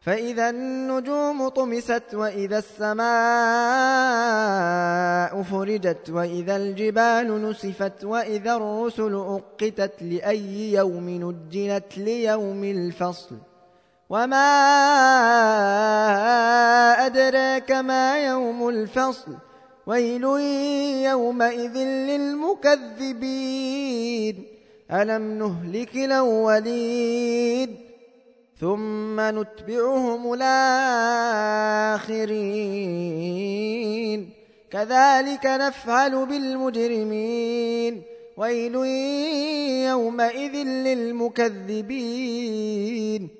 فإذا النجوم طمست وإذا السماء فرجت وإذا الجبال نسفت وإذا الرسل أقتت لأي يوم نجلت ليوم الفصل وما أدراك ما يوم الفصل ويل يومئذ للمكذبين. ألم نهلك الأولين؟ ثم نتبعهم الآخرين. كذلك نفعل بالمجرمين. ويل يومئذ للمكذبين.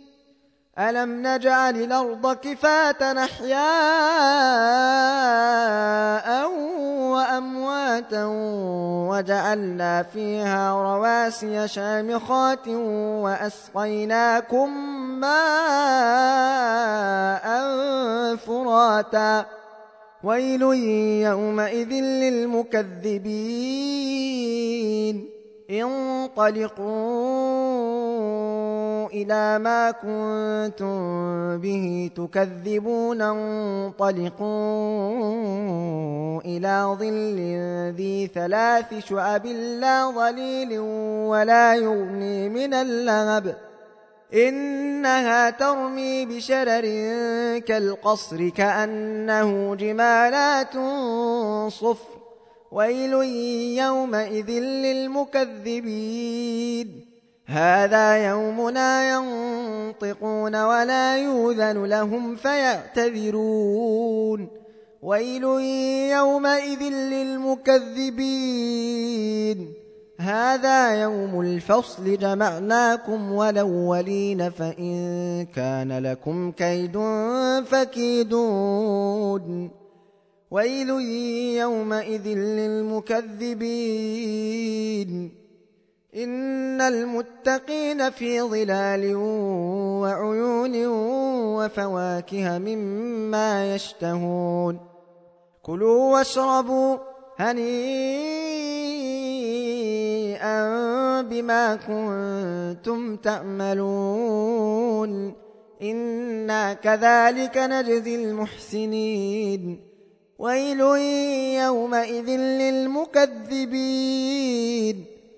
ألم نجعل الأرض كفاة أحياء وأمواتا وجعلنا فيها رواسي شامخات وأسقيناكم ماء فراتا ويل يومئذ للمكذبين. انطلقوا إلى ما كنتم به تكذبون انطلقوا إلى ظل ذي ثلاث شعب لا ظليل ولا يغني من اللهب. إنها ترمي بشرر كالقصر كأنه جمالات صفر. ويل يومئذ للمكذبين. هذا يومنا ينطقون ولا يوذن لهم فيعتذرون. ويل يومئذ للمكذبين. هذا يوم الفصل جمعناكم والأولين فإن كان لكم كيد فكيدون. ويل يومئذ للمكذبين. إن المتقين في ظلال وعيون وفواكه مما يشتهون. كلوا واشربوا هنيئا بما كنتم تعملون إنا كذلك نجزي المحسنين. ويل يومئذ للمكذبين.